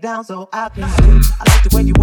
down so I can. I like the way you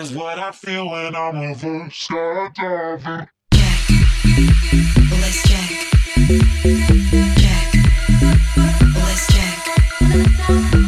is what I feel when I'm reverse skydiving. Jack, let's check. Jack, let's check.